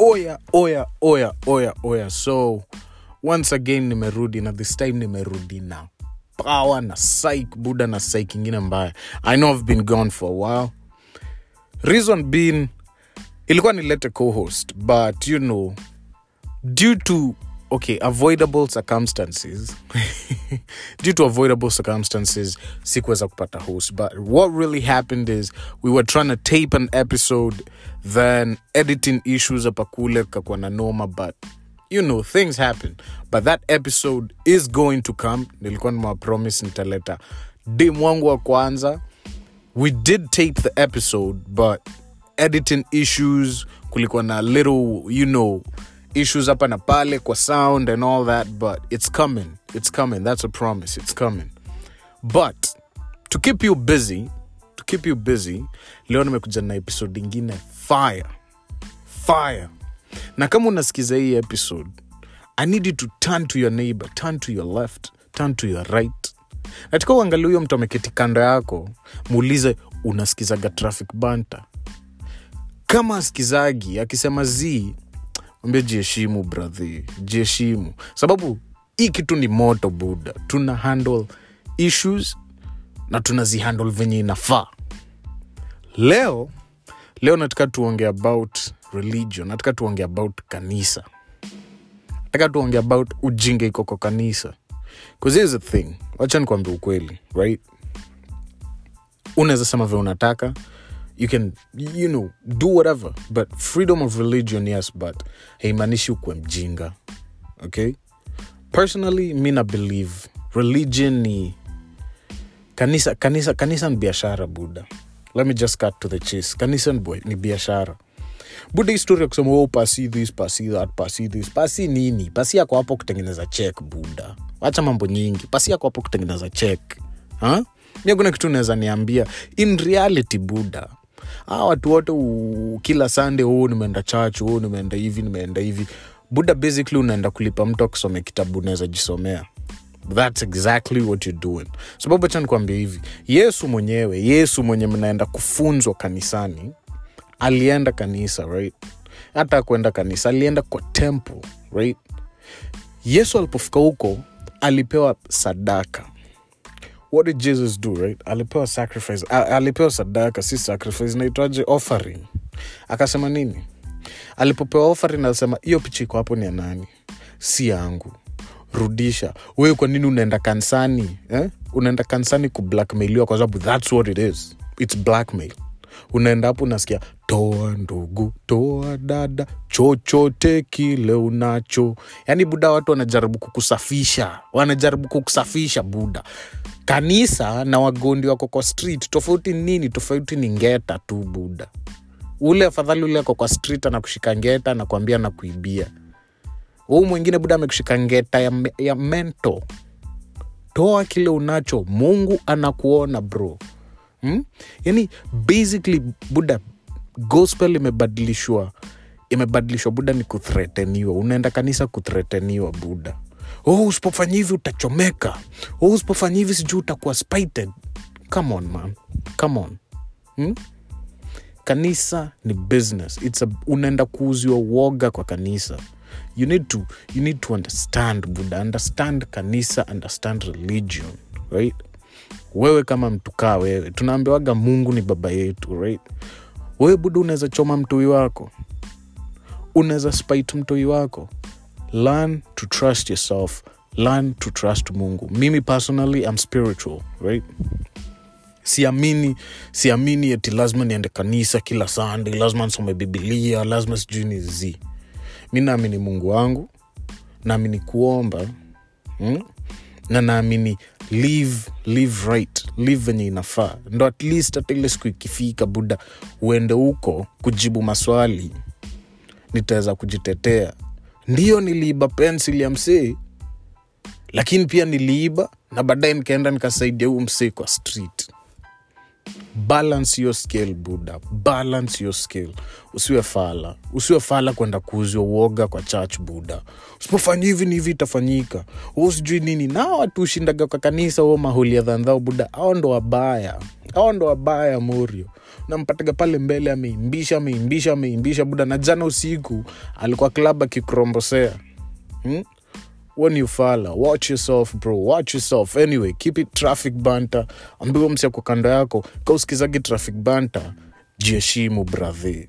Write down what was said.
oya oya oya oya oya. So once again nimerudi na this time nimerudi na power na psych buda na psych ingine mbaya. I know i've been gone for a while. Reason being ilikuwa nilete cohost but you know due to okay avoidable circumstances. Due to avoidable circumstances sikuweza kupata host. But what really happened is we were trying to tape an episode then editing issues apakule kakuwa na noma but you know things happen. But that episode is going to come. Nilikuwa nimewapromise nitaleta. Dim wangu wa kwanza we did tape the episode but editing issues kulikuwa na little you know issues hapa na pale kwa sound and all that but it's coming. It's coming. That's a promise. It's coming. But to keep you busy to keep you busy leo nimekuja na episode ingine fire. Fire. Na kama unasikiza hii episode i need you to turn to your neighbor turn to your left turn to your right. Katika uangalia huyo mtu ameketi kando yako muulize unasikizaga traffic banta kama askizagi akisema zii ambia jiheshimu bradhi jiheshimu. Sababu hii kitu ni moto buda tuna handle issues na tunazihandle venye inafaa. Leo leo nataka tuonge about religion. Nataka tuonge about kanisa. Nataka tuonge about ujinga iko kwa kanisa. Bcause the thing. Wacha nikwambia ukweli right? Unaweza sema vile unataka you can you know do whatever. But freedom of religion yes but haimaanishi ukuwe mjinga okay? Personally mi na believe religion ni kanisa kanisa kanisa ni biashara buda let me just cut to the chase. Kanisa ni, biashara. Buda historia kusema oh, pasi this pasi that pasi this. Pasi nini? Pasi yako hapo kutengeneza chek buda wacha mambo nyingi. Pasi yako hapo kutengeneza chek huh? mi kuna kitu naweza niambia. In reality buda ah, watu wote kila sande huu nimeenda church huu nimeenda hivi nimeenda hivi. Buda basically unaenda kulipa mtu akusomea kitabu unaweza jisomea. Thats exactly what you're doing. Sababu acha nikwambia hivi yesu mwenyewe yesu mwenye mnaenda kufunzwa kanisani alienda kanisa right? Hata kwenda kanisa alienda kwa temple right? Yesu alipofika huko alipewa sadaka what did jesus do right? Alipewa sacrifice. Alipewa sadaka si sacrifice. Naitwaje offering. Akasema nini? Alipopewa offering alisema hiyo picha iko hapo ni ya nani? Si yangu. Rudisha. Wewe kwa nini unaenda kanisani? Eh? unaenda kanisani kublackmailiwa kwa sababu thats what it is. Its blackmail. Unaenda hapo unasikia toa ndugu toa dada chochote kile unacho. Yaani buda watu wanajaribu kukusafisha. Wanajaribu kukusafisha buda kanisa na wagondi wako kwa street tofauti nini? Tofauti ni ngeta tu buda ule afadhali ule ako kwa street anakushika ngeta anakuambia na kuibia. Huu mwingine buda amekushika ngeta ya, ya mento. Toa kile unacho mungu anakuona bro. Hmm? yani basically buda gospel imebadilishwa imebadilishwa. Buda ni kuthreteniwa unaenda kanisa kuthreteniwa buda oh usipofanya hivi utachomeka. Oh usipofanya hivi sijuu utakuwa spited. Come on man. Come on. Hmm? kanisa ni business. It's unaenda kuuziwa uoga kwa kanisa. You need to you need to understand buda understand kanisa understand religion right? Wewe kama mtukaa wewe. Tunaambiwaga mungu ni baba yetu right? Wewe buda unaweza choma mtoi wako? Unaweza spite mtoi wako learn to trust yourself. Learn to trust mungu. Mimi personally i'm spiritual right? Siamini siamini eti lazima niende kanisa kila sunday lazima nisome bibilia lazima sijui ni z. Mi naamini mungu wangu naamini kuomba hmm? na naamini live live right live venye inafaa. Ndo at least hata ile siku ikifika buda uende huko kujibu maswali nitaweza kujitetea ndiyo niliiba pensil ya msee lakini pia niliiba na baadaye nikaenda nikasaidia huu msee kwa street balance your scale buda balance your scale usiwe fala. Usiwe fala kwenda kuuzia uoga kwa church buda usipofanya hivi ni hivi itafanyika. U sijui nini. Na watu ushindaga kwa kanisa huo maholi ya dhandhao buda ao ndo wabaya. Au ndo wabaya morio nampataga pale mbele ameimbisha ameimbisha ameimbisha buda na jana usiku alikuwa klab akikrombosea hmm? When you fala watch yourself bro watch yourself. Anyway keep it traffic banta ambiwa msiako kando yako kausikizagi traffic banta jiheshimu brathe